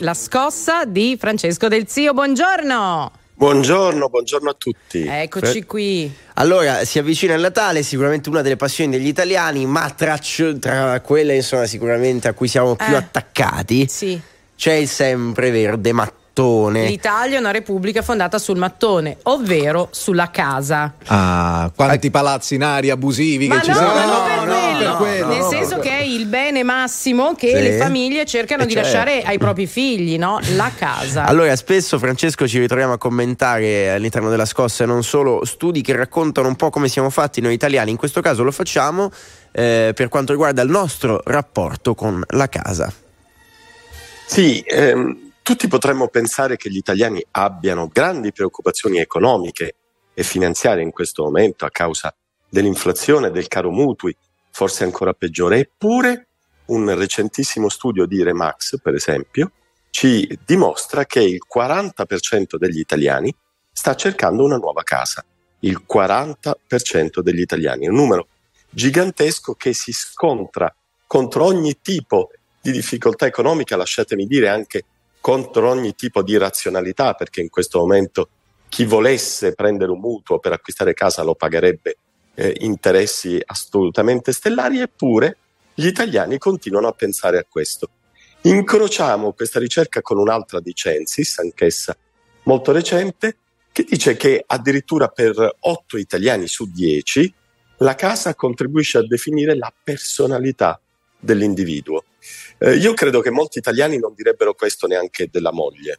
La scossa di Francesco Del Zio, buongiorno! Buongiorno, buongiorno a tutti. Eccoci qui. Allora, si avvicina il Natale, sicuramente una delle passioni degli italiani, ma tra, tra quelle insomma, sicuramente a cui siamo più Eh. attaccati Sì. c'è il sempreverde mattone. L'Italia è una repubblica fondata sul mattone, ovvero sulla casa. Ah, quanti palazzi in aria abusivi Ma che ci no, sono. ma non per no, quello. per quello, Nel no, senso che è il bene massimo che Sì. le famiglie cercano Eh, di certo. lasciare ai propri figli, no? La casa. Allora, spesso Francesco ci ritroviamo a commentare all'interno della scossa non solo studi che raccontano un po' come siamo fatti noi italiani, in questo caso lo facciamo eh, per quanto riguarda il nostro rapporto con la casa. Sì, ehm, tutti potremmo pensare che gli italiani abbiano grandi preoccupazioni economiche e finanziarie in questo momento a causa dell'inflazione, del caro mutui, forse ancora peggiore. Eppure un recentissimo studio di Remax, per esempio, ci dimostra che il 40% degli italiani sta cercando una nuova casa. Il 40% degli italiani, un numero gigantesco che si scontra contro ogni tipo di difficoltà economica, lasciatemi dire anche contro ogni tipo di razionalità, perché in questo momento chi volesse prendere un mutuo per acquistare casa lo pagherebbe eh, interessi assolutamente stellari, eppure gli italiani continuano a pensare a questo. Incrociamo questa ricerca con un'altra di Censis, anch'essa molto recente, che dice che addirittura per 8 italiani su 10 la casa contribuisce a definire la personalità dell'individuo. Eh, io credo che molti italiani non direbbero questo neanche della moglie,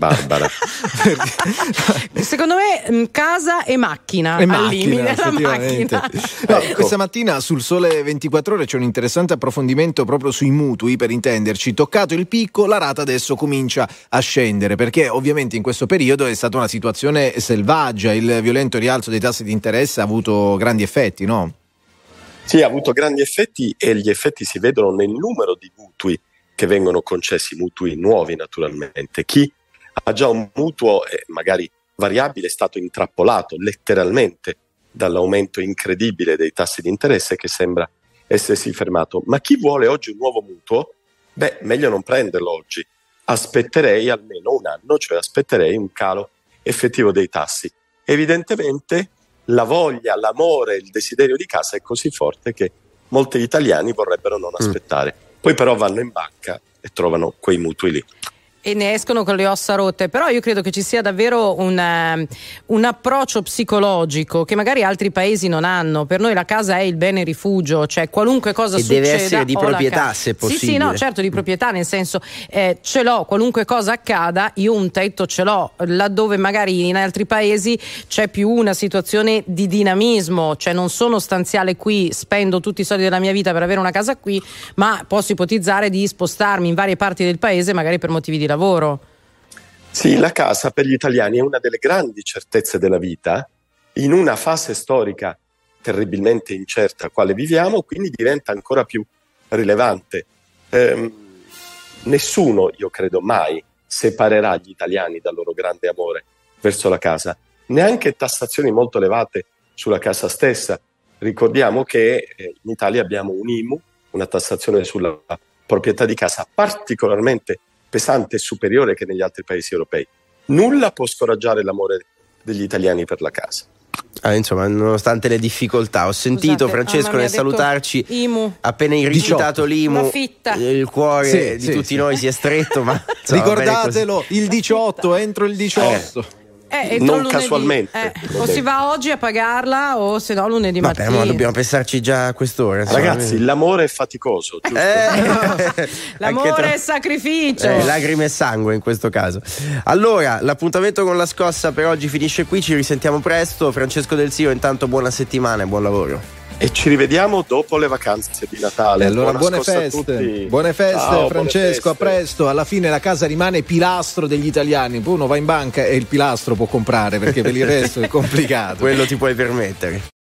Barbara. Secondo me mh, casa e macchina, E al macchina, limite, la macchina. No, Ecco. Questa mattina sul Sole 24 Ore c'è un interessante approfondimento proprio sui mutui, per intenderci. Toccato il picco, la rata adesso comincia a scendere, perché ovviamente in questo periodo è stata una situazione selvaggia, il violento rialzo dei tassi di interesse ha avuto grandi effetti, no? Sì, ha avuto grandi effetti e gli effetti si vedono nel numero di mutui che vengono concessi, mutui nuovi naturalmente. Chi ha già un mutuo, eh, magari variabile, è stato intrappolato letteralmente dall'aumento incredibile dei tassi di interesse che sembra essersi fermato. Ma chi vuole oggi un nuovo mutuo, beh, meglio non prenderlo oggi. Aspetterei almeno un anno, cioè aspetterei un calo effettivo dei tassi. Evidentemente la voglia, l'amore, il desiderio di casa è così forte che molti italiani vorrebbero non aspettare. Poi però vanno in banca e trovano quei mutui lì. E ne escono con le ossa rotte, però io credo che ci sia davvero un, eh, un approccio psicologico che magari altri paesi non hanno. Per noi la casa è il bene rifugio, cioè qualunque cosa E succeda deve essere di proprietà, se Sì, sì, possibile. no, certo di proprietà, nel senso eh, ce l'ho, qualunque cosa accada, io un tetto ce l'ho, laddove magari in altri paesi c'è più una situazione di dinamismo, cioè non sono stanziale qui, spendo tutti i soldi della mia vita per avere una casa qui, ma posso ipotizzare di spostarmi in varie parti del paese magari per motivi di lavoro. Sì, la casa per gli italiani è una delle grandi certezze della vita, in una fase storica terribilmente incerta quale viviamo, quindi diventa ancora più rilevante. Ehm, nessuno, io credo, mai separerà gli italiani dal loro grande amore verso la casa, neanche tassazioni molto elevate sulla casa stessa. Ricordiamo che eh, in Italia abbiamo un IMU, una tassazione sulla proprietà di casa particolarmente pesante e superiore che negli altri paesi europei. Nulla può scoraggiare l'amore degli italiani per la casa. Ah, insomma, nonostante le difficoltà, ho sentito Scusate, Francesco nel salutarci. IMU. Appena hai rifiutato l'IMU, il cuore Sì, di sì, tutti sì. noi si è stretto. Ma insomma, Ricordatelo, il 18, entro il 18. Eh, entro Non lunedì. casualmente, Eh, o si va oggi a pagarla o se no lunedì. Vabbè, mattina. ma dobbiamo pensarci già a quest'ora. insomma. Ragazzi, l'amore è faticoso, giusto? Eh, L'amore tra- è sacrificio. Eh, lacrime e sangue in questo caso. Allora, l'appuntamento con la scossa per oggi finisce qui. Ci risentiamo presto. Francesco Del Zio, intanto buona settimana e buon lavoro. E ci rivediamo dopo le vacanze di Natale. E allora buone a feste, buone feste Ciao, buone Francesco, a feste. presto. Alla fine la casa rimane pilastro degli italiani. Poi uno va in banca e il pilastro può comprare perché per il resto è complicato. Quello ti puoi permettere.